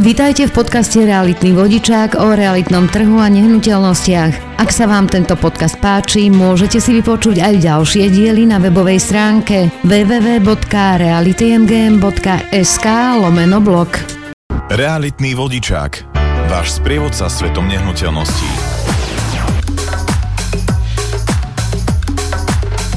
Vítajte v podcaste Realitný vodičák o realitnom trhu a nehnuteľnostiach. Ak sa vám tento podcast páči, môžete si vypočuť aj ďalšie diely na webovej stránke www.realitymgm.sk lomeno blog. Realitný vodičák. Váš sprievodca svetom nehnuteľností.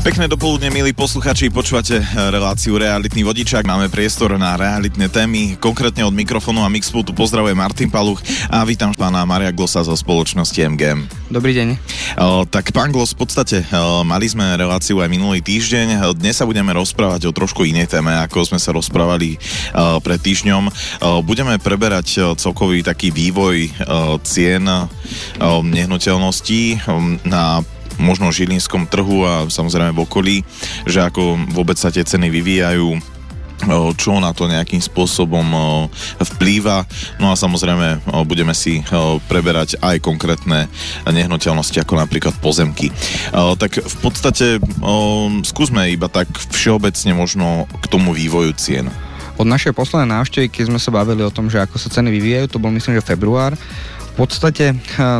Pekné dopoludne, milí posluchači, počúvate eh, reláciu Realitný vodičák. Máme priestor na realitné témy. Konkrétne od mikrofónu a Mixpultu pozdravuje Martin Paluch a vítam pána Maria Glosa zo spoločnosti MGM. Dobrý deň. O, tak pán Glos, v podstate o, mali sme reláciu aj minulý týždeň. Dnes sa budeme rozprávať o trošku inej téme, ako sme sa rozprávali o, pred týždňom. O, budeme preberať o, celkový taký vývoj o, cien o, nehnuteľností o, na možno žilinskom trhu a samozrejme v okolí, že ako vôbec sa tie ceny vyvíjajú, čo na to nejakým spôsobom vplýva. No a samozrejme budeme si preberať aj konkrétne nehnuteľnosti, ako napríklad pozemky. Tak v podstate skúsme iba tak všeobecne možno k tomu vývoju cien. Od našej poslednej návštevy, keď sme sa bavili o tom, že ako sa ceny vyvíjajú, to bol myslím, že február, podstate eh,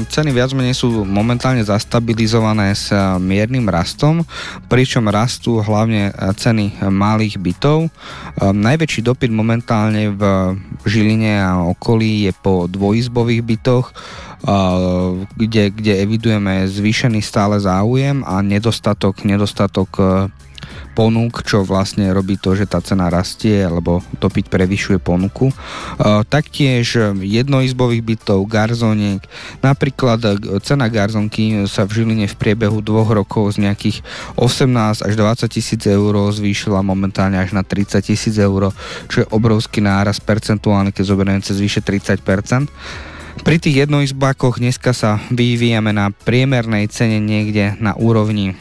ceny viac menej sú momentálne zastabilizované s eh, miernym rastom, pričom rastú hlavne eh, ceny malých bytov. Najväčší dopyt momentálne v Žiline a okolí je po dvojizbových bytoch, kde, kde evidujeme zvýšený stále záujem a nedostatok, nedostatok ponúk, čo vlastne robí to, že tá cena rastie, alebo dopyt prevyšuje ponuku. E, taktiež jednoizbových bytov, garzoniek, napríklad e, cena garzonky sa v Žiline v priebehu dvoch rokov z nejakých 18 až 20 tisíc eur zvýšila momentálne až na 30 tisíc eur, čo je obrovský náraz percentuálny, keď zoberieme cez vyše 30% pri tých jednoizbákoch dneska sa vyvíjame na priemernej cene niekde na úrovni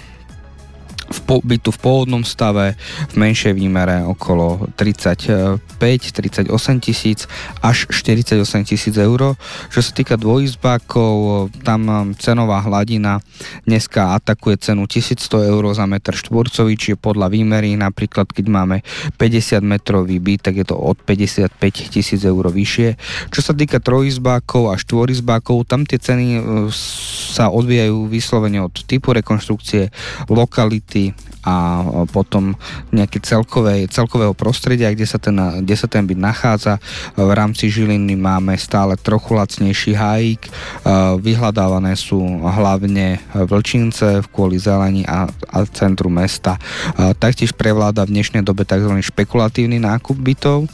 v po, bytu v pôvodnom stave v menšej výmere okolo 35-38 tisíc až 48 tisíc eur. Čo sa týka dvojizbákov, tam um, cenová hladina dneska atakuje cenu 1100 eur za meter štvorcový, čiže podľa výmery, napríklad keď máme 50 metrový byt, tak je to od 55 tisíc eur vyššie. Čo sa týka trojizbákov a štvorizbákov, tam tie ceny uh, sa odvíjajú vyslovene od typu rekonštrukcie, lokality, kvality a potom nejaké celkové, celkového prostredia, kde sa, ten, kde sa ten byt nachádza. V rámci Žiliny máme stále trochu lacnejší hajík, vyhľadávané sú hlavne vlčince kvôli zelení a, a centru mesta. Taktiež prevláda v dnešnej dobe tzv. špekulatívny nákup bytov,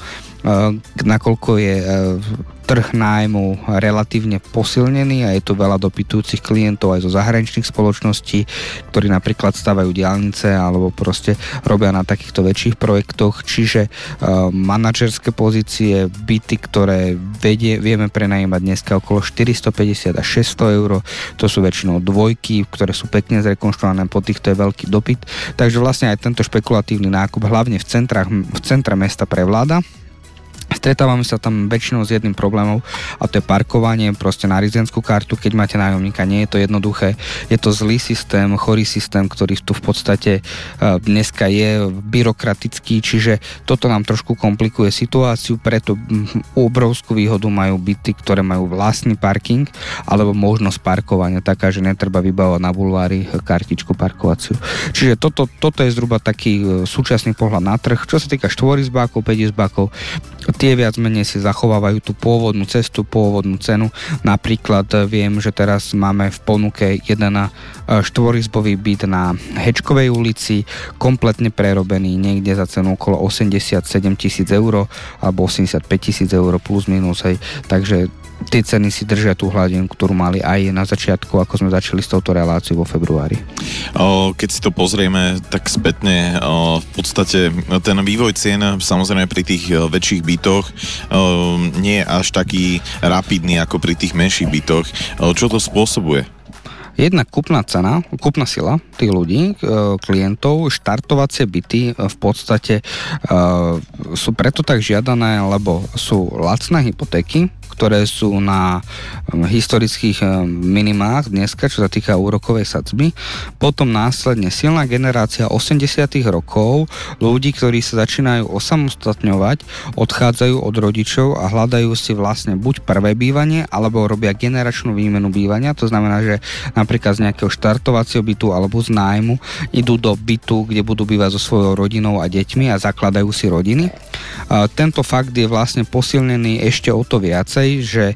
nakoľko je trh nájmu relatívne posilnený a je tu veľa dopytujúcich klientov aj zo zahraničných spoločností, ktorí napríklad stavajú diálnice alebo proste robia na takýchto väčších projektoch, čiže uh, manažerské pozície, byty, ktoré vedie, vieme prenajímať dneska okolo 450 až 600 eur, to sú väčšinou dvojky, ktoré sú pekne zrekonštruované, po týchto je veľký dopyt, takže vlastne aj tento špekulatívny nákup hlavne v, centrách, v centre mesta prevláda Stretávame sa tam väčšinou s jedným problémom a to je parkovanie proste na rezidenskú kartu, keď máte nájomníka. Nie je to jednoduché, je to zlý systém, chorý systém, ktorý tu v podstate e, dneska je byrokratický, čiže toto nám trošku komplikuje situáciu, preto obrovskú výhodu majú byty, ktoré majú vlastný parking alebo možnosť parkovania taká, že netreba vybavovať na bulvári kartičku parkovaciu. Čiže toto, toto je zhruba taký e, súčasný pohľad na trh. Čo sa týka štvorizbákov, päťizbákov, tie viac menej si zachovávajú tú pôvodnú cestu, pôvodnú cenu. Napríklad eh, viem, že teraz máme v ponuke jeden eh, štvorizbový byt na Hečkovej ulici, kompletne prerobený niekde za cenu okolo 87 tisíc eur alebo 85 tisíc eur plus minus. Hej. Takže tie ceny si držia tú hladinu, ktorú mali aj na začiatku, ako sme začali s touto reláciou vo februári. Keď si to pozrieme tak spätne, v podstate ten vývoj cien samozrejme pri tých väčších bytoch nie je až taký rapidný ako pri tých menších bytoch. Čo to spôsobuje? Jedna kupná cena, kupná sila tých ľudí, klientov, štartovacie byty v podstate sú preto tak žiadané, lebo sú lacné hypotéky, ktoré sú na historických minimách dneska, čo sa týka úrokovej sadzby. Potom následne silná generácia 80 rokov ľudí, ktorí sa začínajú osamostatňovať, odchádzajú od rodičov a hľadajú si vlastne buď prvé bývanie, alebo robia generačnú výmenu bývania. To znamená, že napríklad z nejakého štartovacieho bytu alebo z nájmu idú do bytu, kde budú bývať so svojou rodinou a deťmi a zakladajú si rodiny. Tento fakt je vlastne posilnený ešte o to viacej, že e,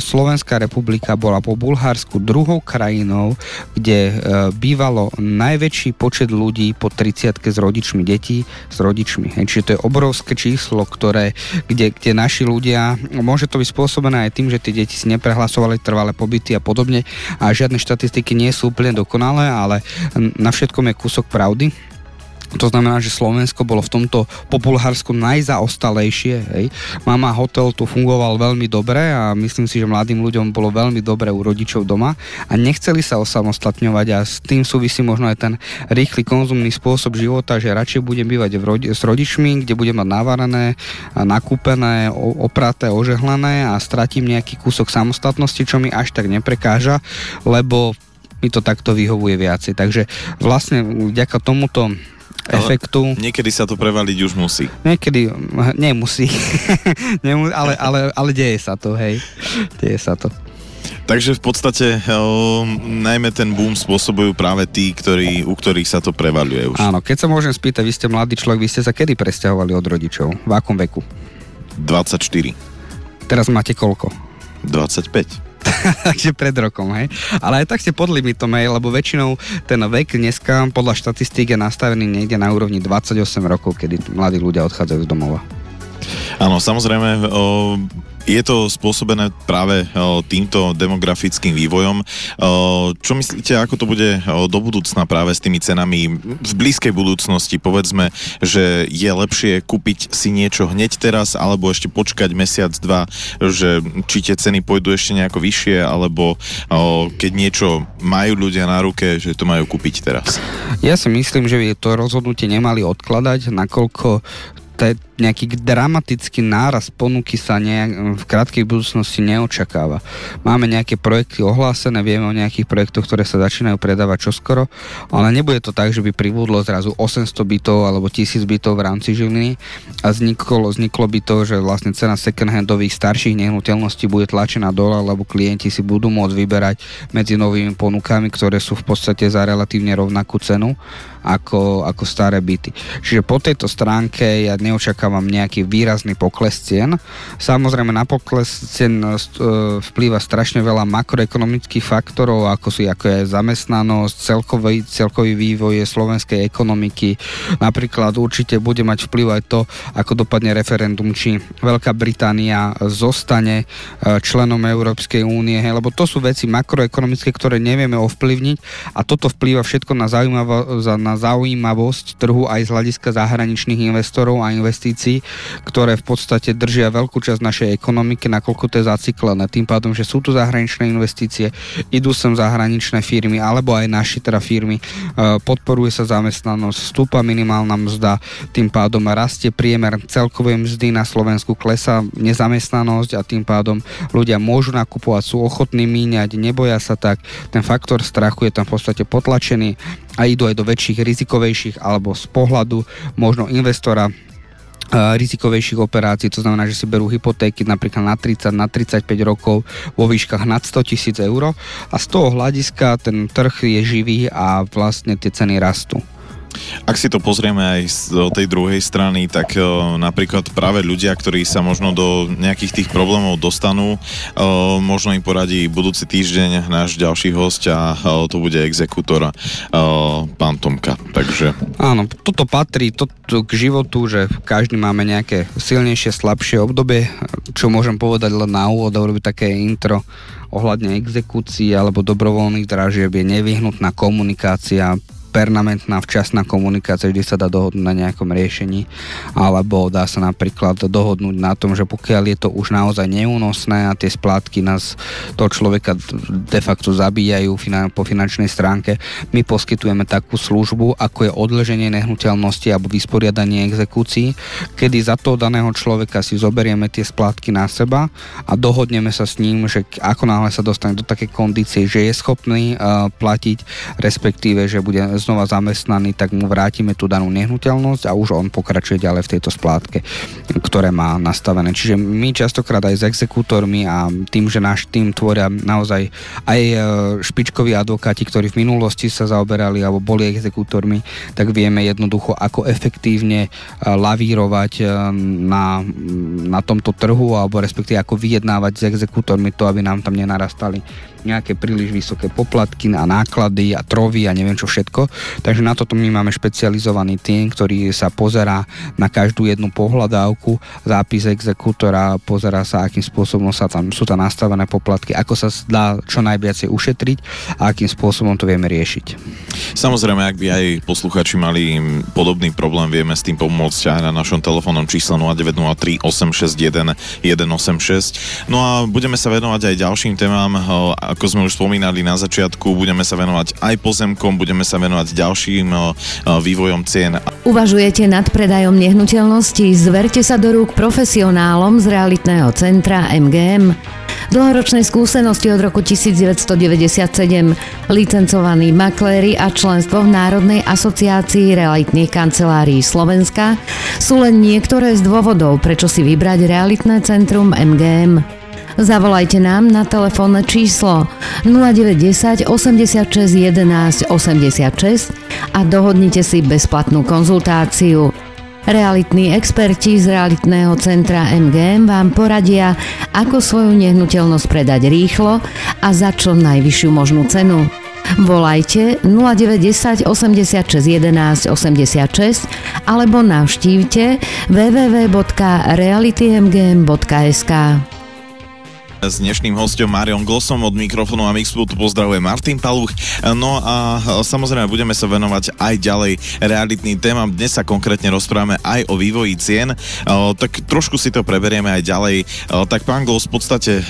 Slovenská republika bola po Bulharsku druhou krajinou, kde e, bývalo najväčší počet ľudí po 30 s rodičmi detí, s rodičmi. Čiže to je obrovské číslo, ktoré, kde, kde naši ľudia, môže to byť spôsobené aj tým, že tie deti si neprehlasovali trvalé pobyty a podobne a žiadne štatistiky nie sú úplne dokonalé, ale na všetkom je kúsok pravdy. To znamená, že Slovensko bolo v tomto po Bulharsku najzaostalejšie. Hej. Mama hotel tu fungoval veľmi dobre a myslím si, že mladým ľuďom bolo veľmi dobre u rodičov doma a nechceli sa osamostatňovať a s tým súvisí možno aj ten rýchly konzumný spôsob života, že radšej budem bývať v rodi- s rodičmi, kde budem mať navarené, nakúpené, opraté, ožehlené a stratím nejaký kúsok samostatnosti, čo mi až tak neprekáža, lebo mi to takto vyhovuje viacej. Takže vlastne vďaka tomuto efektu. Niekedy sa to prevaliť už musí. Niekedy nemusí, ale, ale, ale deje sa to, hej. Deje sa to. Takže v podstate o, najmä ten boom spôsobujú práve tí, ktorí, u ktorých sa to prevaluje už. Áno, keď sa môžem spýtať, vy ste mladý človek, vy ste sa kedy presťahovali od rodičov? V akom veku? 24. Teraz máte koľko? 25. takže pred rokom, hej. Ale aj tak ste pod limitom, hej, lebo väčšinou ten vek dneska podľa štatistík je nastavený niekde na úrovni 28 rokov, kedy mladí ľudia odchádzajú z domova. Áno, samozrejme, je to spôsobené práve týmto demografickým vývojom. Čo myslíte, ako to bude do budúcna práve s tými cenami v blízkej budúcnosti? Povedzme, že je lepšie kúpiť si niečo hneď teraz, alebo ešte počkať mesiac, dva, že či tie ceny pôjdu ešte nejako vyššie, alebo keď niečo majú ľudia na ruke, že to majú kúpiť teraz? Ja si myslím, že to rozhodnutie nemali odkladať, nakoľko te, nejaký dramatický náraz ponuky sa nejak, v krátkej budúcnosti neočakáva. Máme nejaké projekty ohlásené, vieme o nejakých projektoch, ktoré sa začínajú predávať čoskoro, ale nebude to tak, že by pribudlo zrazu 800 bytov alebo 1000 bytov v rámci Žiliny a vzniklo, vzniklo by to, že vlastne cena second-handových starších nehnuteľností bude tlačená dole, lebo klienti si budú môcť vyberať medzi novými ponukami, ktoré sú v podstate za relatívne rovnakú cenu ako, ako staré byty. Čiže po tejto stránke ja neočakávam nejaký výrazný pokles cien. Samozrejme na pokles cien e, vplýva strašne veľa makroekonomických faktorov, ako sú ako je zamestnanosť, celkový, celkový vývoj slovenskej ekonomiky. Napríklad určite bude mať vplyv aj to, ako dopadne referendum, či Veľká Británia zostane e, členom Európskej únie, lebo to sú veci makroekonomické, ktoré nevieme ovplyvniť a toto vplýva všetko na, zaujímavé, na zaujímavosť trhu aj z hľadiska zahraničných investorov a investícií, ktoré v podstate držia veľkú časť našej ekonomiky, nakoľko to je zaciklené. Tým pádom, že sú tu zahraničné investície, idú sem zahraničné firmy, alebo aj naši teda firmy, e, podporuje sa zamestnanosť, stúpa minimálna mzda, tým pádom rastie priemer celkovej mzdy na Slovensku, klesá nezamestnanosť a tým pádom ľudia môžu nakupovať, sú ochotní míňať, neboja sa tak, ten faktor strachu je tam v podstate potlačený a idú aj do väčších, rizikovejších alebo z pohľadu možno investora rizikovejších operácií, to znamená, že si berú hypotéky napríklad na 30, na 35 rokov vo výškach nad 100 tisíc eur a z toho hľadiska ten trh je živý a vlastne tie ceny rastú. Ak si to pozrieme aj z tej druhej strany, tak uh, napríklad práve ľudia, ktorí sa možno do nejakých tých problémov dostanú, uh, možno im poradí budúci týždeň náš ďalší host a uh, to bude exekútor pán Tomka. Takže... Áno, toto patrí to, k životu, že každý máme nejaké silnejšie, slabšie obdobie, čo môžem povedať len na úvod urobiť také intro ohľadne exekúcií alebo dobrovoľných dražieb je nevyhnutná komunikácia permanentná včasná komunikácia, kde sa dá dohodnúť na nejakom riešení, alebo dá sa napríklad dohodnúť na tom, že pokiaľ je to už naozaj neúnosné a tie splátky nás toho človeka de facto zabíjajú po finančnej stránke, my poskytujeme takú službu, ako je odleženie nehnuteľnosti alebo vysporiadanie exekúcií, kedy za toho daného človeka si zoberieme tie splátky na seba a dohodneme sa s ním, že ako náhle sa dostane do takej kondície, že je schopný uh, platiť, respektíve, že bude znova zamestnaný, tak mu vrátime tú danú nehnuteľnosť a už on pokračuje ďalej v tejto splátke, ktoré má nastavené. Čiže my častokrát aj s exekútormi a tým, že náš tým tvoria naozaj aj e, špičkoví advokáti, ktorí v minulosti sa zaoberali alebo boli exekútormi, tak vieme jednoducho, ako efektívne e, lavírovať e, na, na tomto trhu alebo respektíve ako vyjednávať s exekútormi to, aby nám tam nenarastali nejaké príliš vysoké poplatky a náklady a trovy a neviem čo všetko. Takže na toto my máme špecializovaný tým, ktorý sa pozerá na každú jednu pohľadávku, zápis exekútora, pozerá sa, akým spôsobom sa tam, sú tam nastavené poplatky, ako sa dá čo najviacej ušetriť a akým spôsobom to vieme riešiť. Samozrejme, ak by aj posluchači mali podobný problém, vieme s tým pomôcť aj na našom telefónnom čísle 0903 861 186. No a budeme sa venovať aj ďalším témam, ako sme už spomínali na začiatku, budeme sa venovať aj pozemkom, budeme sa venovať ďalším vývojom cien. Uvažujete nad predajom nehnuteľností? Zverte sa do rúk profesionálom z realitného centra MGM. Dlhoročnej skúsenosti od roku 1997, licencovaní makléri a členstvo v Národnej asociácii realitných kancelárií Slovenska sú len niektoré z dôvodov, prečo si vybrať realitné centrum MGM. Zavolajte nám na telefónne číslo 0910 86 11 86 a dohodnite si bezplatnú konzultáciu. Realitní experti z realitného centra MGM vám poradia, ako svoju nehnuteľnosť predať rýchlo a za čo najvyššiu možnú cenu. Volajte 0910 86 11 86 alebo navštívte www.realitymgm.sk. S dnešným hostom Marion Glosom od mikrofónu a Mixpu tu pozdravuje Martin Paluch. No a samozrejme budeme sa venovať aj ďalej realitným témam. Dnes sa konkrétne rozprávame aj o vývoji cien, tak trošku si to preberieme aj ďalej. Tak pán Glos, v podstate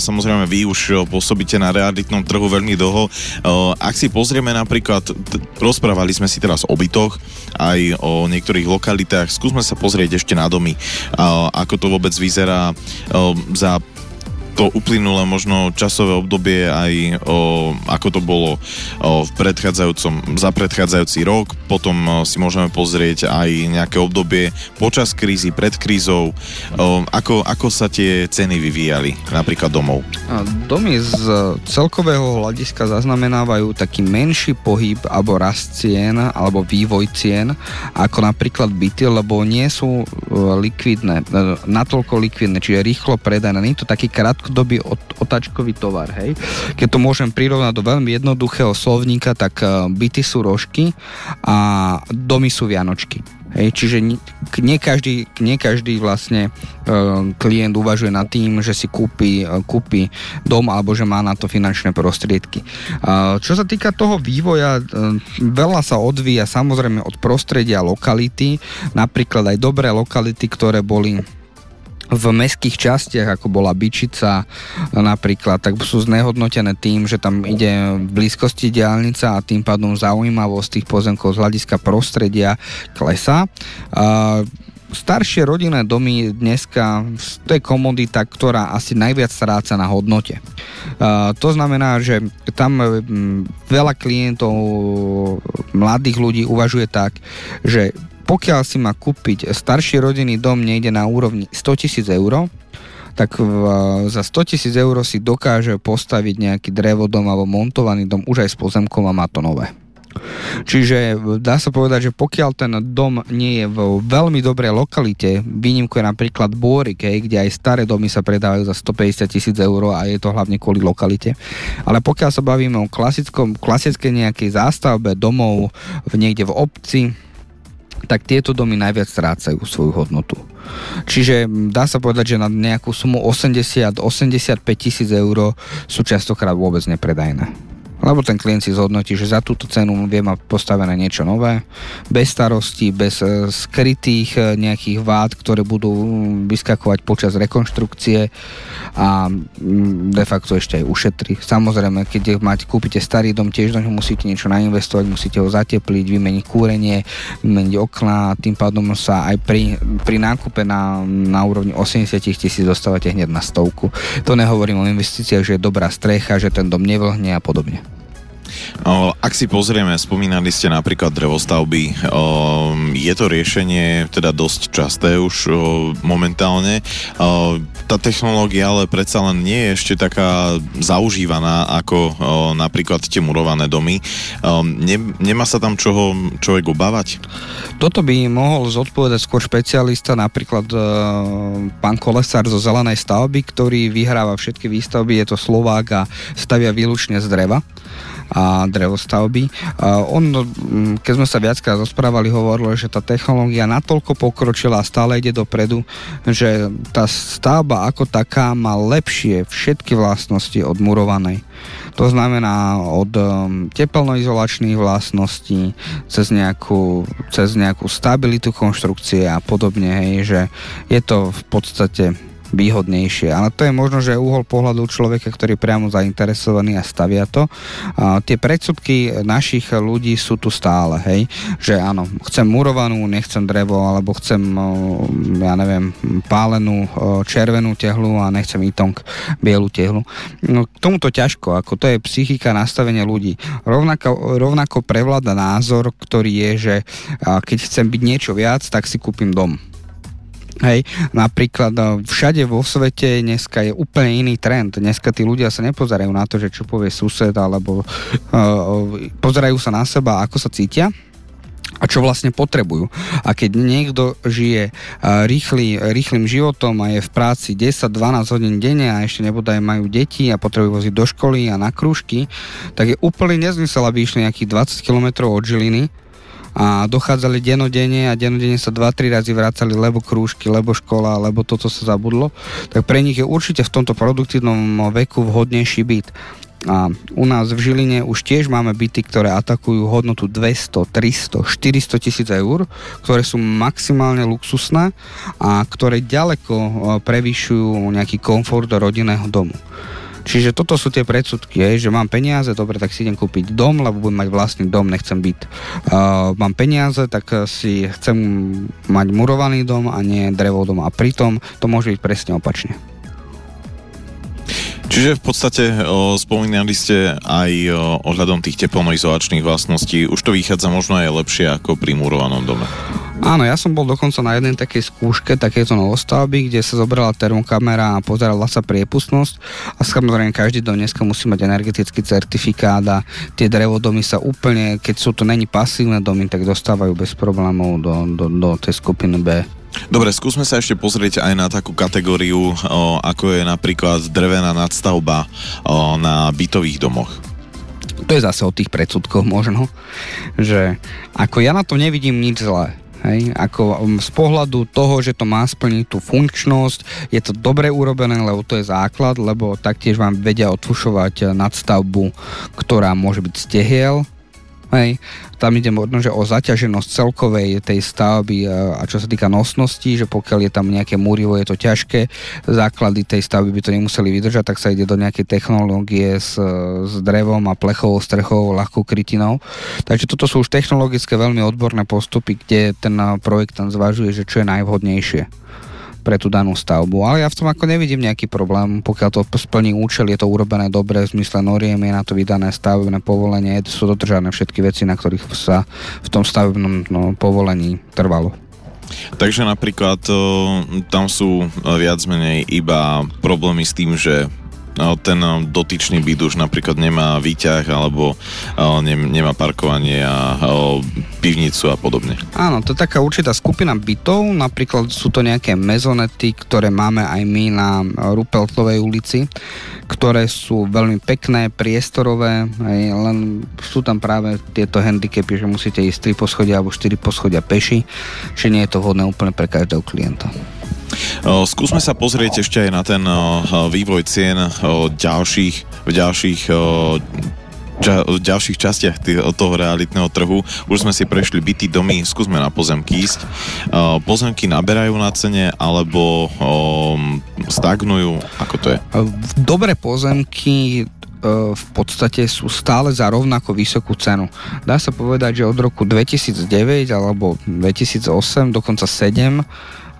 samozrejme vy už pôsobíte na realitnom trhu veľmi dlho. Ak si pozrieme napríklad, rozprávali sme si teraz o bytoch, aj o niektorých lokalitách, skúsme sa pozrieť ešte na domy, ako to vôbec vyzerá za to uplynulé možno časové obdobie aj o, ako to bolo o, v predchádzajúcom, za predchádzajúci rok, potom o, si môžeme pozrieť aj nejaké obdobie počas krízy, pred krízou, o, ako, ako sa tie ceny vyvíjali, napríklad domov. Domy z celkového hľadiska zaznamenávajú taký menší pohyb alebo rast cien alebo vývoj cien ako napríklad byty, lebo nie sú e, likvidné, e, natoľko likvidné, čiže rýchlo predané. Nie je to taký krátko krátkodobý otačkový tovar, hej. Keď to môžem prirovnať do veľmi jednoduchého slovníka, tak e, byty sú rožky a domy sú vianočky. Hej, čiže nie každý, nie každý vlastne e, klient uvažuje nad tým, že si kúpi, e, kúpi dom alebo že má na to finančné prostriedky. E, čo sa týka toho vývoja, e, veľa sa odvíja samozrejme od prostredia lokality, napríklad aj dobré lokality, ktoré boli v mestských častiach, ako bola Byčica napríklad, tak sú znehodnotené tým, že tam ide v blízkosti diálnica a tým pádom zaujímavosť tých pozemkov z hľadiska prostredia klesa. Staršie rodinné domy dneska, to je komodita, ktorá asi najviac stráca na hodnote. To znamená, že tam veľa klientov, mladých ľudí uvažuje tak, že pokiaľ si má kúpiť starší rodinný dom niekde na úrovni 100 tisíc eur, tak v, za 100 tisíc eur si dokáže postaviť nejaký drevodom alebo montovaný dom už aj s pozemkom a má to nové. Čiže dá sa povedať, že pokiaľ ten dom nie je v veľmi dobrej lokalite, výnimku je napríklad Bôrik, kde aj staré domy sa predávajú za 150 tisíc eur a je to hlavne kvôli lokalite. Ale pokiaľ sa bavíme o klasickom, klasickej nejakej zástavbe domov v niekde v obci, tak tieto domy najviac strácajú svoju hodnotu. Čiže dá sa povedať, že na nejakú sumu 80-85 tisíc eur sú častokrát vôbec nepredajné Lebo ten klient si zhodnotí, že za túto cenu vie mať postavené niečo nové, bez starostí, bez e, skrytých e, nejakých vád, ktoré budú vyskakovať počas rekonštrukcie a de facto ešte aj ušetri. Samozrejme, keď máte, kúpite starý dom, tiež do ňoho musíte niečo nainvestovať, musíte ho zatepliť, vymeniť kúrenie, vymeniť okná tým pádom sa aj pri, pri nákupe na, na úrovni 80 tisíc dostávate hneď na stovku. To nehovorím o investíciách, že je dobrá strecha, že ten dom nevlhne a podobne. Ak si pozrieme, spomínali ste napríklad drevostavby, je to riešenie teda dosť časté už momentálne. Tá technológia ale predsa len nie je ešte taká zaužívaná ako napríklad tie murované domy. Nemá sa tam čoho človek obávať? Toto by mohol zodpovedať skôr špecialista, napríklad pán Kolesár zo Zelenej stavby, ktorý vyhráva všetky výstavby, je to Slovák a stavia výlučne z dreva a drevostavby. On, mm, keď sme sa viackrát rozprávali, hovoril, že tá technológia natoľko pokročila a stále ide dopredu, že tá stavba ako taká má lepšie všetky vlastnosti od murovanej. To znamená od teplnoizolačných vlastností cez nejakú, cez nejakú stabilitu konštrukcie a podobne, hej, že je to v podstate výhodnejšie. Ale to je možno, že uhol pohľadu človeka, ktorý je priamo zainteresovaný a stavia to. A tie predsudky našich ľudí sú tu stále, hej, že áno, chcem murovanú, nechcem drevo, alebo chcem, ja neviem, pálenú červenú tehlu a nechcem itong bielu tehlu. No, k tomuto ťažko, ako to je psychika nastavenia ľudí. Rovnako, rovnako prevláda názor, ktorý je, že keď chcem byť niečo viac, tak si kúpim dom Hej, napríklad no, všade vo svete dneska je úplne iný trend. Dneska tí ľudia sa nepozerajú na to, že čo povie sused, alebo uh, pozerajú sa na seba, ako sa cítia a čo vlastne potrebujú. A keď niekto žije uh, rýchly, rýchlým životom a je v práci 10-12 hodín denne a ešte nebodaj majú deti a potrebujú voziť do školy a na krúžky, tak je úplne nezmysel, aby išli nejakých 20 km od Žiliny, a dochádzali denodene a denodene sa 2-3 razy vracali, lebo krúžky, lebo škola, lebo toto sa zabudlo, tak pre nich je určite v tomto produktívnom veku vhodnejší byt. A u nás v Žiline už tiež máme byty, ktoré atakujú hodnotu 200, 300, 400 tisíc eur, ktoré sú maximálne luxusné a ktoré ďaleko e, prevyšujú nejaký komfort do rodinného domu. Čiže toto sú tie predsudky, je, že mám peniaze, dobre, tak si idem kúpiť dom, lebo budem mať vlastný dom, nechcem byť. Uh, mám peniaze, tak si chcem mať murovaný dom a nie drevou dom. A pritom to môže byť presne opačne. Čiže v podstate o, spomínali ste aj o, ohľadom tých teplnoizolačných vlastností. Už to vychádza možno aj lepšie ako pri murovanom dome. Áno, ja som bol dokonca na jednej takej skúške, takéto novostavby, kde sa zobrala termokamera a pozerala sa priepustnosť a samozrejme každý dom dneska musí mať energetický certifikát a tie drevodomy sa úplne, keď sú to není pasívne domy, tak dostávajú bez problémov do, do, do tej skupiny B. Dobre, skúsme sa ešte pozrieť aj na takú kategóriu, o, ako je napríklad drevená nadstavba o, na bytových domoch. To je zase o tých predsudkoch možno, že ako ja na to nevidím nič zlé. Hej, ako um, z pohľadu toho, že to má splniť tú funkčnosť, je to dobre urobené, lebo to je základ, lebo taktiež vám vedia odfušovať nadstavbu, ktorá môže byť stehiel, Hej. Tam ide možno, že o zaťaženosť celkovej tej stavby a čo sa týka nosnosti, že pokiaľ je tam nejaké múrivo, je to ťažké, základy tej stavby by to nemuseli vydržať, tak sa ide do nejakej technológie s, s drevom a plechovou strechou, ľahkou krytinou. Takže toto sú už technologické veľmi odborné postupy, kde ten projekt tam zvažuje, že čo je najvhodnejšie pre tú danú stavbu. Ale ja v tom ako nevidím nejaký problém, pokiaľ to splní účel, je to urobené dobre, v zmysle noriem, je na to vydané stavebné povolenie, sú dodržané všetky veci, na ktorých sa v tom stavebnom no, povolení trvalo. Takže napríklad tam sú viac menej iba problémy s tým, že ten no, dotyčný byt už napríklad nemá výťah alebo nemá parkovanie a pivnicu a podobne. Áno, to je taká určitá skupina bytov, napríklad sú to nejaké mezonety, ktoré máme aj my na Rupeltlovej ulici, ktoré sú veľmi pekné, priestorové, len sú tam práve tieto handicapy, že musíte ísť 3 poschodia alebo 4 poschodia peši, že nie je to vhodné úplne pre každého klienta. Skúsme sa pozrieť ešte aj na ten vývoj cien ďalších, v ďalších v ďalších častiach toho realitného trhu. Už sme si prešli byty, domy, skúsme na pozemky ísť. Pozemky naberajú na cene alebo um, stagnujú? Ako to je? Dobré pozemky e, v podstate sú stále za rovnako vysokú cenu. Dá sa povedať, že od roku 2009 alebo 2008, dokonca 7,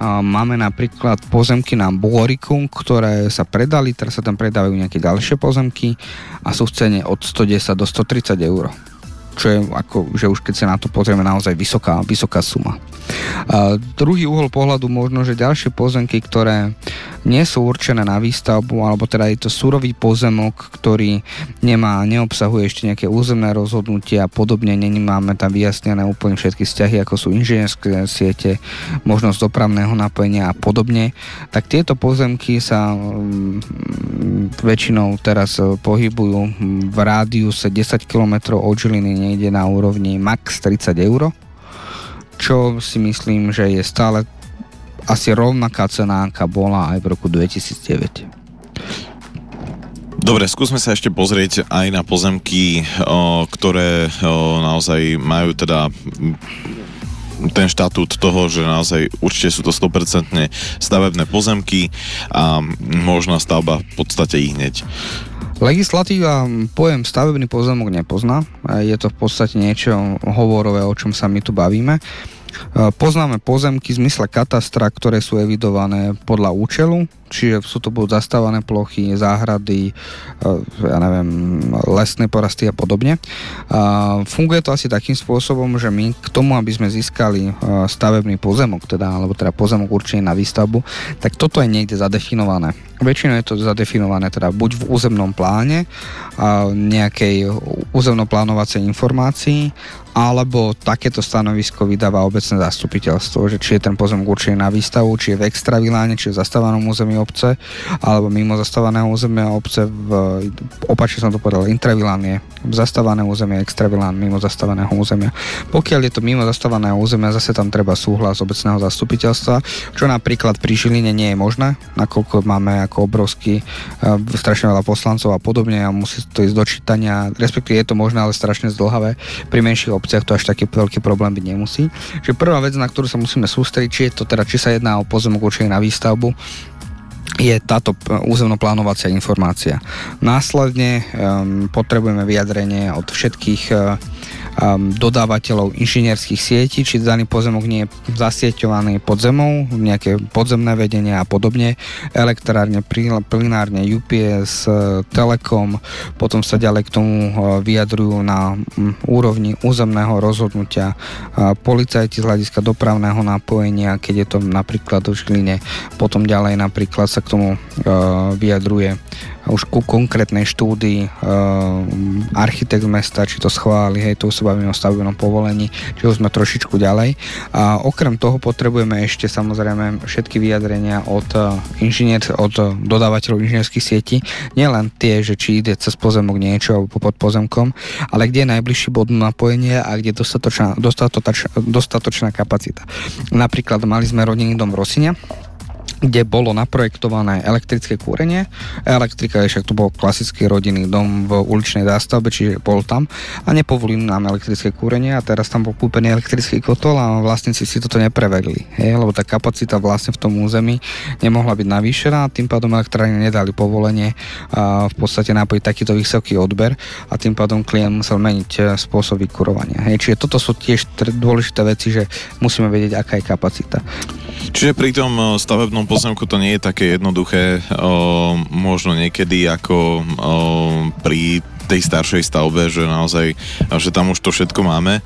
Máme napríklad pozemky na Bulorikum, ktoré sa predali, teraz sa tam predávajú nejaké ďalšie pozemky a sú v cene od 110 do 130 eur čo je ako, že už keď sa na to pozrieme naozaj vysoká, vysoká suma. A druhý uhol pohľadu možno, že ďalšie pozemky, ktoré nie sú určené na výstavbu, alebo teda je to surový pozemok, ktorý nemá, neobsahuje ešte nejaké územné rozhodnutie a podobne, není máme tam vyjasnené úplne všetky vzťahy, ako sú inžinierské siete, možnosť dopravného napojenia a podobne, tak tieto pozemky sa um, väčšinou teraz e, pohybujú v rádiuse 10 km od Žiliny niekde na úrovni max 30 eur, čo si myslím, že je stále asi rovnaká cena, aká bola aj v roku 2009. Dobre, skúsme sa ešte pozrieť aj na pozemky, o, ktoré o, naozaj majú teda ten štatút toho, že naozaj určite sú to 100% stavebné pozemky a možná stavba v podstate ich hneď. Legislatíva pojem stavebný pozemok nepozná. Je to v podstate niečo hovorové, o čom sa my tu bavíme. Poznáme pozemky v zmysle katastra, ktoré sú evidované podľa účelu, čiže sú to budú zastávané plochy, záhrady, e, ja neviem, lesné porasty a podobne. Funguje to asi takým spôsobom, že my k tomu, aby sme získali e, stavebný pozemok, teda, alebo teda pozemok určený na výstavbu, tak toto je niekde zadefinované. Väčšinou je to zadefinované teda buď v územnom pláne, a nejakej územnoplánovacej informácii, alebo takéto stanovisko vydáva obecné zastupiteľstvo, že či je ten pozemok určený na výstavu, či je v extraviláne, či je v zastávanom území obce, alebo mimo zastávaného územia obce, v, opačne som to povedal, intravilán je zastávané územie, extravilán mimo zastávaného územia. Pokiaľ je to mimo zastávaného územia, zase tam treba súhlas obecného zastupiteľstva, čo napríklad pri Žiline nie je možné, nakoľko máme ako obrovský, uh, strašne veľa poslancov a podobne a musí to ísť do čítania, respektíve je to možné, ale strašne zdlhavé. Pri menších obciach to až taký veľký problém byť nemusí. Čiže prvá vec, na ktorú sa musíme sústrediť, či je to teda, či sa jedná o pozemok určený na výstavbu, je táto územnoplánovacia informácia. Následne um, potrebujeme vyjadrenie od všetkých uh, um, dodávateľov inžinierských sietí, či daný pozemok nie je zasieťovaný pod zemou, nejaké podzemné vedenie a podobne, elektrárne, plinárne, UPS, Telekom, potom sa ďalej k tomu uh, vyjadrujú na úrovni územného rozhodnutia uh, policajti z hľadiska dopravného napojenia, keď je to napríklad v Žiline, potom ďalej napríklad sa k tomu vyjadruje už ku konkrétnej štúdii e, architekt mesta, či to schváli, hej, tu sa bavíme o stavebnom povolení, či už sme trošičku ďalej. A okrem toho potrebujeme ešte samozrejme všetky vyjadrenia od inžinier, od dodávateľov inžinierských sietí, nielen tie, že či ide cez pozemok niečo alebo pod pozemkom, ale kde je najbližší bod napojenia a kde je dostatočná, dostatočná, dostatočná kapacita. Napríklad mali sme rodinný dom v Rosine, kde bolo naprojektované elektrické kúrenie. Elektrika je však to bol klasický rodinný dom v uličnej zástavbe, čiže bol tam a nepovolili nám elektrické kúrenie a teraz tam bol kúpený elektrický kotol a vlastníci si toto neprevedli, hej, lebo tá kapacita vlastne v tom území nemohla byť navýšená, tým pádom elektrárne nedali povolenie a v podstate napojiť takýto vysoký odber a tým pádom klient musel meniť e, spôsob vykurovania. Hej, čiže toto sú tiež dôležité veci, že musíme vedieť, aká je kapacita. Čiže pri tom e, stavebnom pozemku to nie je také jednoduché, o, možno niekedy ako o, pri tej staršej stavbe, že naozaj, že tam už to všetko máme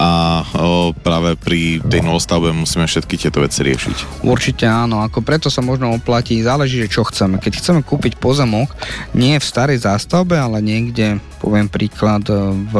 a o, práve pri tej novostavbe musíme všetky tieto veci riešiť. Určite áno, ako preto sa možno oplatí, záleží, že čo chceme. Keď chceme kúpiť pozemok, nie v starej zástavbe, ale niekde, poviem príklad, v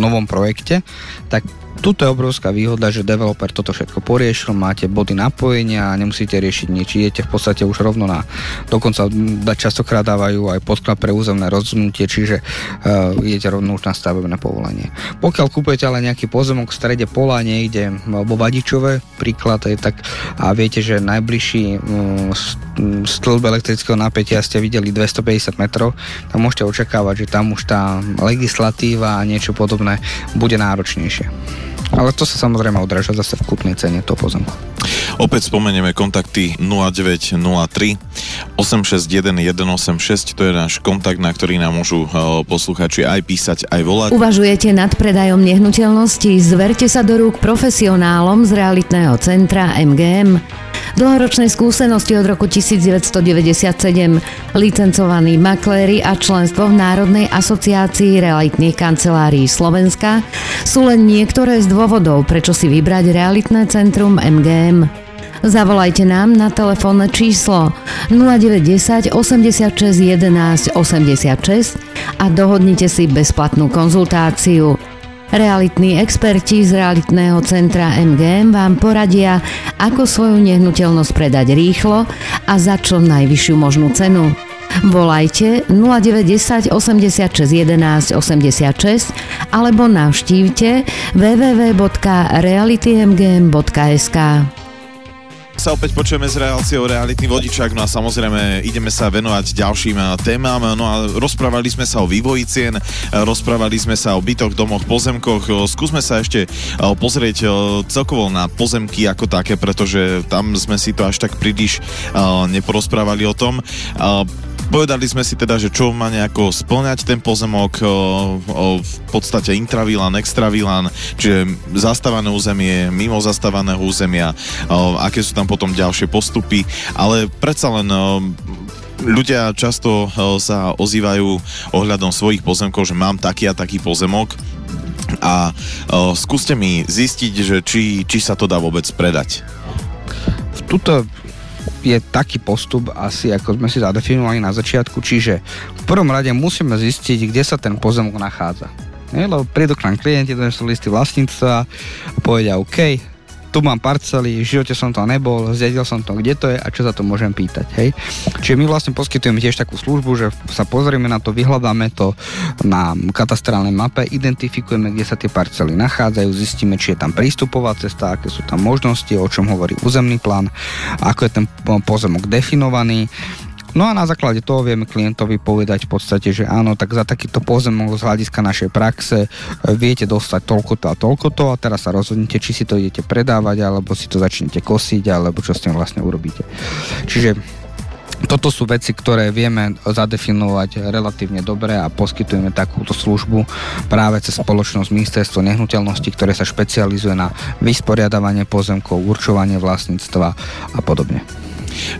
novom projekte, tak Tuto je obrovská výhoda, že developer toto všetko poriešil, máte body napojenia a nemusíte riešiť nič. Idete v podstate už rovno na, dokonca častokrát dávajú aj podklad pre územné rozhodnutie, čiže uh, idete rovno už na stavebné povolenie. Pokiaľ kúpujete ale nejaký pozemok v strede pola niekde vo Vadičove, príklad je tak a viete, že najbližší um, stĺb elektrického napätia ste videli 250 metrov, tak môžete očakávať, že tam už tá legislatíva a niečo podobné bude náročnejšie. Ale to sa samozrejme odráža zase v kúpnej cene toho pozemku. Opäť spomenieme kontakty 0903 861 186, to je náš kontakt, na ktorý nám môžu uh, posluchači aj písať, aj volať. Uvažujete nad predajom nehnuteľnosti? Zverte sa do rúk profesionálom z realitného centra MGM. Dlhoročnej skúsenosti od roku 1997, licencovaní makléri a členstvo v Národnej asociácii realitných kancelárií Slovenska sú len niektoré z dôvodov, prečo si vybrať realitné centrum MGM. Zavolajte nám na telefónne číslo 0910 86 11 86 a dohodnite si bezplatnú konzultáciu. Realitní experti z realitného centra MGM vám poradia, ako svoju nehnuteľnosť predať rýchlo a za čo najvyššiu možnú cenu. Volajte 0910 86 11 86 alebo navštívte www.realitymgm.sk sa opäť počujeme s reláciou Realitný vodičák, no a samozrejme ideme sa venovať ďalším eh, témam, no a rozprávali sme sa o vývoji cien, eh, rozprávali sme sa o bytoch, domoch, pozemkoch, eh, skúsme sa ešte pozrieť celkovo na pozemky ako také, pretože tam sme si to až tak príliš neporozprávali o tom. Povedali sme si teda, že čo má nejako splňať ten pozemok, o, o, v podstate intravilán, extravilán, čiže zastávané územie, mimo zastávaného územia, o, aké sú tam potom ďalšie postupy, ale predsa len o, ľudia často sa ozývajú ohľadom svojich pozemkov, že mám taký a taký pozemok, a o, skúste mi zistiť, že či, či sa to dá vôbec predať. Tuto je taký postup asi, ako sme si zadefinovali na začiatku, čiže v prvom rade musíme zistiť, kde sa ten pozemok nachádza. Nie, lebo prídu k nám klienti, donesú listy vlastníctva a povedia OK, tu mám parcely, v živote som to nebol, zjedil som to, kde to je a čo za to môžem pýtať. Hej? Čiže my vlastne poskytujeme tiež takú službu, že sa pozrieme na to, vyhľadáme to na katastrálnej mape, identifikujeme, kde sa tie parcely nachádzajú, zistíme, či je tam prístupová cesta, aké sú tam možnosti, o čom hovorí územný plán, ako je ten pozemok definovaný No a na základe toho vieme klientovi povedať v podstate, že áno, tak za takýto pozemok z hľadiska našej praxe e, viete dostať toľko to a toľko to a teraz sa rozhodnete, či si to idete predávať, alebo si to začnete kosiť, alebo čo s tým vlastne urobíte. Čiže toto sú veci, ktoré vieme zadefinovať relatívne dobre a poskytujeme takúto službu práve cez spoločnosť Ministerstvo nehnuteľnosti, ktoré sa špecializuje na vysporiadavanie pozemkov, určovanie vlastníctva a podobne.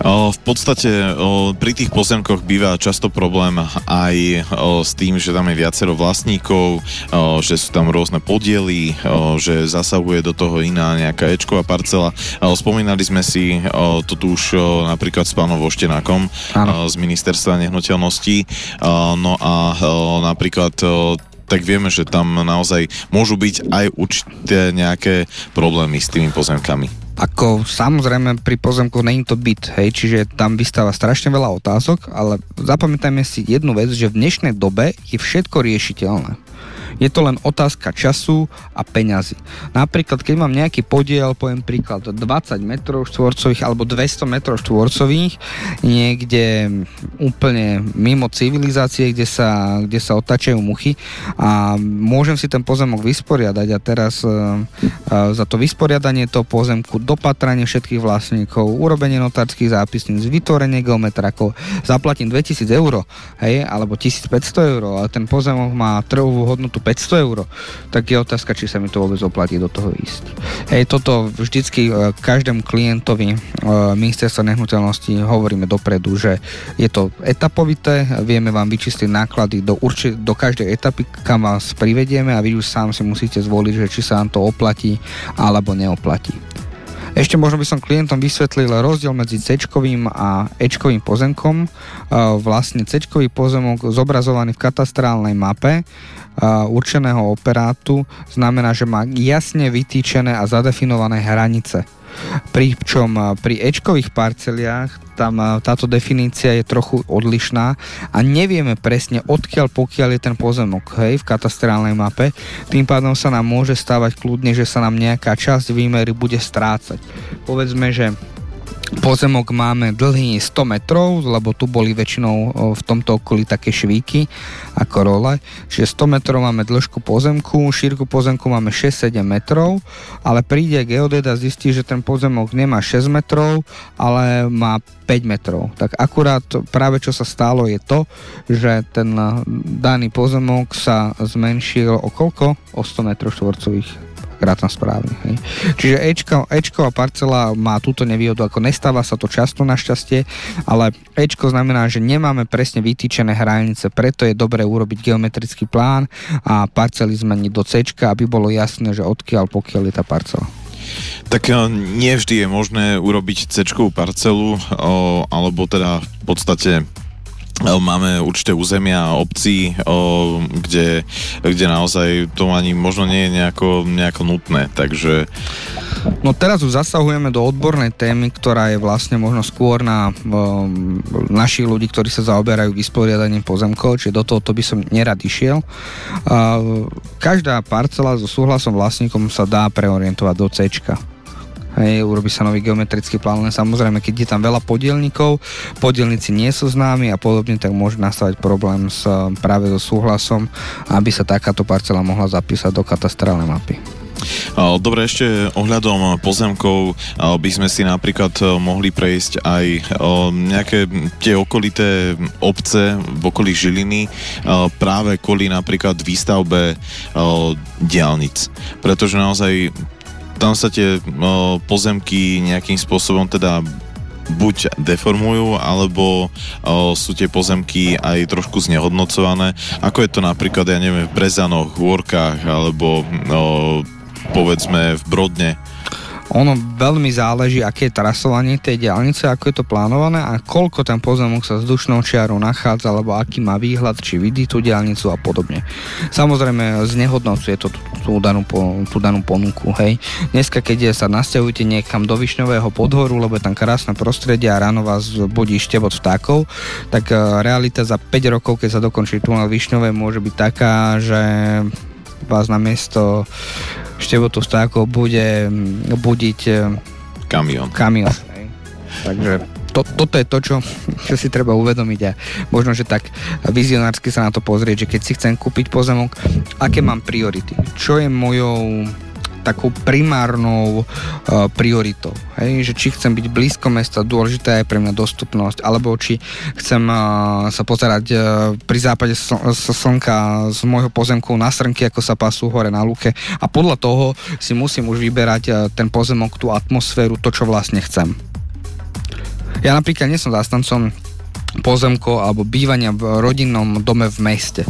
V podstate pri tých pozemkoch býva často problém aj s tým, že tam je viacero vlastníkov, že sú tam rôzne podiely, že zasahuje do toho iná nejaká ečková parcela. Spomínali sme si to tu už napríklad s pánom Voštenákom z Ministerstva nehnuteľností. No a napríklad tak vieme, že tam naozaj môžu byť aj určité nejaké problémy s tými pozemkami. Ako samozrejme pri pozemku není to byt, hej, čiže tam vystáva strašne veľa otázok, ale zapamätajme si jednu vec, že v dnešnej dobe je všetko riešiteľné. Je to len otázka času a peňazí. Napríklad, keď mám nejaký podiel, poviem príklad 20 metrov štvorcových alebo 200 metrov štvorcových, niekde úplne mimo civilizácie, kde sa, kde sa otáčajú muchy a môžem si ten pozemok vysporiadať a teraz uh, uh, za to vysporiadanie toho pozemku, dopatranie všetkých vlastníkov, urobenie notárskych zápisníc, vytvorenie geometrakov, zaplatím 2000 eur, hej, alebo 1500 eur, ale ten pozemok má trhovú hodnotu 500 eur, tak je otázka, či sa mi to vôbec oplatí do toho ísť. Hej, toto vždycky e, každému klientovi e, ministerstva nehnuteľnosti hovoríme dopredu, že je to etapovité, vieme vám vyčistiť náklady do, urči- do každej etapy, kam vás privedieme a vy už sám si musíte zvoliť, že či sa vám to oplatí alebo neoplatí. Ešte možno by som klientom vysvetlil rozdiel medzi c a e pozemkom. Vlastne c pozemok zobrazovaný v katastrálnej mape určeného operátu znamená, že má jasne vytýčené a zadefinované hranice pričom pri Ečkových parceliách tam táto definícia je trochu odlišná a nevieme presne odkiaľ pokiaľ je ten pozemok hej, v katastrálnej mape. Tým pádom sa nám môže stávať kľudne, že sa nám nejaká časť výmery bude strácať. Povedzme, že Pozemok máme dlhý 100 metrov, lebo tu boli väčšinou v tomto okolí také švíky ako role. Čiže 100 metrov máme dĺžku pozemku, šírku pozemku máme 6-7 metrov, ale príde geodet a zistí, že ten pozemok nemá 6 metrov, ale má 5 metrov. Tak akurát práve čo sa stalo je to, že ten daný pozemok sa zmenšil o koľko? O 100 metrov štvorcových rátam správne. Hej. Čiže Ečko, Ečková parcela má túto nevýhodu, ako nestáva sa to často našťastie, ale Ečko znamená, že nemáme presne vytýčené hranice, preto je dobré urobiť geometrický plán a parcely zmeniť do C, aby bolo jasné, že odkiaľ pokiaľ je tá parcela. Tak eh, nie vždy je možné urobiť C parcelu, alebo teda v podstate Máme určité územia obcí, kde, kde naozaj to ani možno nie je nejako, nejako nutné, takže... No teraz už zasahujeme do odbornej témy, ktorá je vlastne možno skôr na um, našich ľudí, ktorí sa zaoberajú vysporiadaním pozemkov, čiže do toho to by som nerad išiel. Uh, každá parcela so súhlasom vlastníkom sa dá preorientovať do C hej, urobí sa nový geometrický plán, len samozrejme, keď je tam veľa podielnikov, podielnici nie sú známi a podobne, tak môže nastávať problém s, práve so súhlasom, aby sa takáto parcela mohla zapísať do katastrálnej mapy. Dobre, ešte ohľadom pozemkov by sme si napríklad mohli prejsť aj nejaké tie okolité obce v okolí Žiliny práve kvôli napríklad výstavbe diálnic. Pretože naozaj tam sa tie pozemky nejakým spôsobom teda buď deformujú, alebo o, sú tie pozemky aj trošku znehodnocované. Ako je to napríklad, ja neviem, v Brezanoch, v Orkách, alebo o, povedzme v Brodne? Ono veľmi záleží, aké je trasovanie tej diálnice, ako je to plánované a koľko ten pozemok sa vzdušnou čiarou nachádza, alebo aký má výhľad, či vidí tú diálnicu a podobne. Samozrejme, znehodnocuje to tú, tú, danú, tú danú ponuku. Hej. Dneska, keď sa nasťahujete niekam do Višňového podhoru, lebo je tam krásne prostredie a ráno vás budí štebot vtákov, tak e, realita za 5 rokov, keď sa dokončí tunel Višňové, môže byť taká, že vás na miesto števotu vtákov bude budiť e, kamión. kamión Takže to, toto je to, čo, čo si treba uvedomiť a možno, že tak vizionársky sa na to pozrieť, že keď si chcem kúpiť pozemok, aké mám priority, čo je mojou takou primárnou uh, prioritou. Hej? Že či chcem byť blízko mesta, dôležitá je pre mňa dostupnosť, alebo či chcem uh, sa pozerať uh, pri západe sl- slnka z môjho pozemku na srnky, ako sa pasú hore na luke a podľa toho si musím už vyberať uh, ten pozemok, tú atmosféru, to, čo vlastne chcem. Ja napríklad nie som zástancom pozemko alebo bývania v rodinnom dome v meste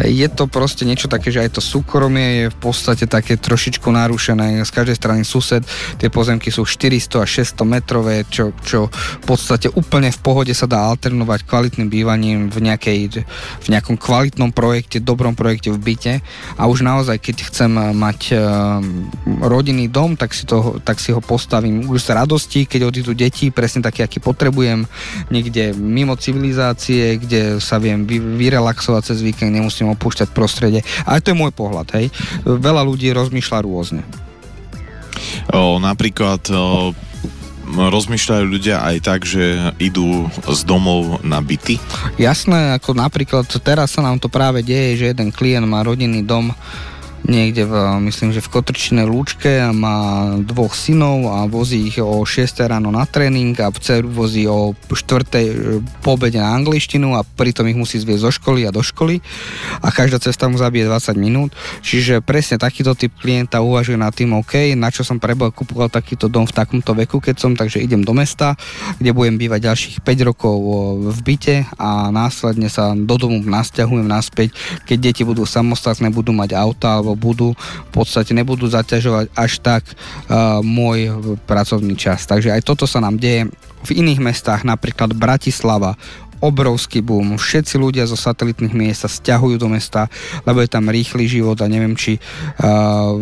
je to proste niečo také, že aj to súkromie je v podstate také trošičku narušené. Z každej strany sused, tie pozemky sú 400 až 600 metrové, čo, čo v podstate úplne v pohode sa dá alternovať kvalitným bývaním v, nejakej, v nejakom kvalitnom projekte, dobrom projekte v byte a už naozaj, keď chcem mať uh, rodinný dom, tak si, to, tak si ho postavím už z radosti, keď odídu deti, presne také, aký potrebujem, niekde mimo civilizácie, kde sa viem vy, vyrelaxovať cez víkend, nemusím musím opúšťať prostredie. A to je môj pohľad, hej. Veľa ľudí rozmýšľa rôzne. O, napríklad o, rozmýšľajú ľudia aj tak, že idú z domov na byty? Jasné, ako napríklad teraz sa nám to práve deje, že jeden klient má rodinný dom niekde v, myslím, že v Kotrčinej lúčke a má dvoch synov a vozí ich o 6 ráno na tréning a dceru vozí o 4 e, po na angličtinu a pritom ich musí zvieť zo školy a do školy a každá cesta mu zabije 20 minút. Čiže presne takýto typ klienta uvažuje nad tým, OK, na čo som preboha kupoval takýto dom v takomto veku, keď som, takže idem do mesta, kde budem bývať ďalších 5 rokov v byte a následne sa do domu nasťahujem naspäť, keď deti budú samostatné, budú mať auta alebo alebo budú v podstate nebudú zaťažovať až tak uh, môj pracovný čas. Takže aj toto sa nám deje v iných mestách, napríklad Bratislava, obrovský boom. Všetci ľudia zo satelitných miest sa stiahujú do mesta, lebo je tam rýchly život a neviem, či uh,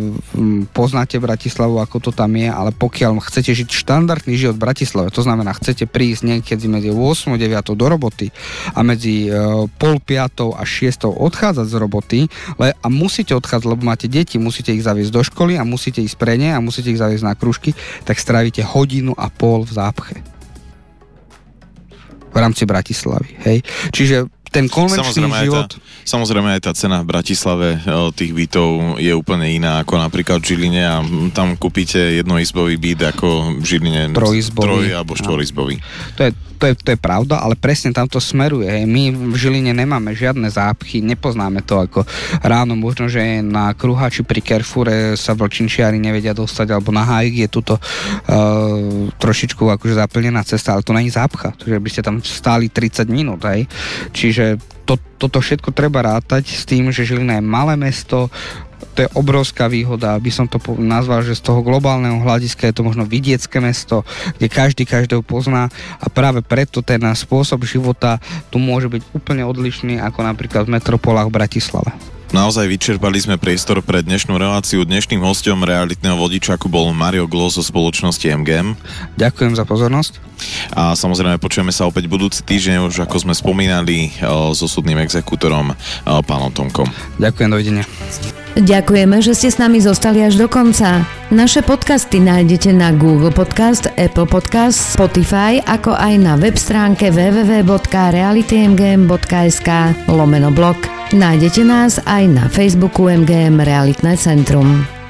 poznáte Bratislavu, ako to tam je, ale pokiaľ chcete žiť štandardný život v Bratislave, to znamená, chcete prísť niekedy medzi 8 a 9 do roboty a medzi uh, pol 5 a 6 odchádzať z roboty le, a musíte odchádzať, lebo máte deti, musíte ich zaviesť do školy a musíte ísť pre ne a musíte ich zaviesť na kružky, tak strávite hodinu a pol v zápche v rámci Bratislavy. Hej? Čiže ten konvenčný samozrejme život... Aj tá, samozrejme aj tá cena v Bratislave e, tých bytov je úplne iná ako napríklad v Žiline a tam kúpite jednoizbový byt ako v Žiline trojizbový. troj alebo štvorizbový. To je, to je, to je pravda, ale presne tam to smeruje. My v Žiline nemáme žiadne zápchy, nepoznáme to ako ráno, možno, že na Kruhači pri Kerfure sa vlčinčiari nevedia dostať, alebo na Hajk je tuto uh, trošičku akože zaplnená cesta, ale to není zápcha, že by ste tam stáli 30 minút, hej. Čiže to, toto všetko treba rátať s tým, že Žilina je malé mesto, to je obrovská výhoda, aby som to nazval, že z toho globálneho hľadiska je to možno vidiecké mesto, kde každý každého pozná a práve preto ten spôsob života tu môže byť úplne odlišný ako napríklad v metropolách v Bratislave. Naozaj vyčerpali sme priestor pre dnešnú reláciu. Dnešným hostom realitného vodičaku bol Mario Glo zo spoločnosti MGM. Ďakujem za pozornosť. A samozrejme počujeme sa opäť budúci týždeň, už ako sme spomínali, so súdnym exekútorom pánom Tomkom. Ďakujem, dovidenia. Ďakujeme, že ste s nami zostali až do konca. Naše podcasty nájdete na Google Podcast, Apple Podcast, Spotify, ako aj na web stránke www.realitymgm.sk lomeno blog. Nájdete nás aj na Facebooku MGM Realitné centrum.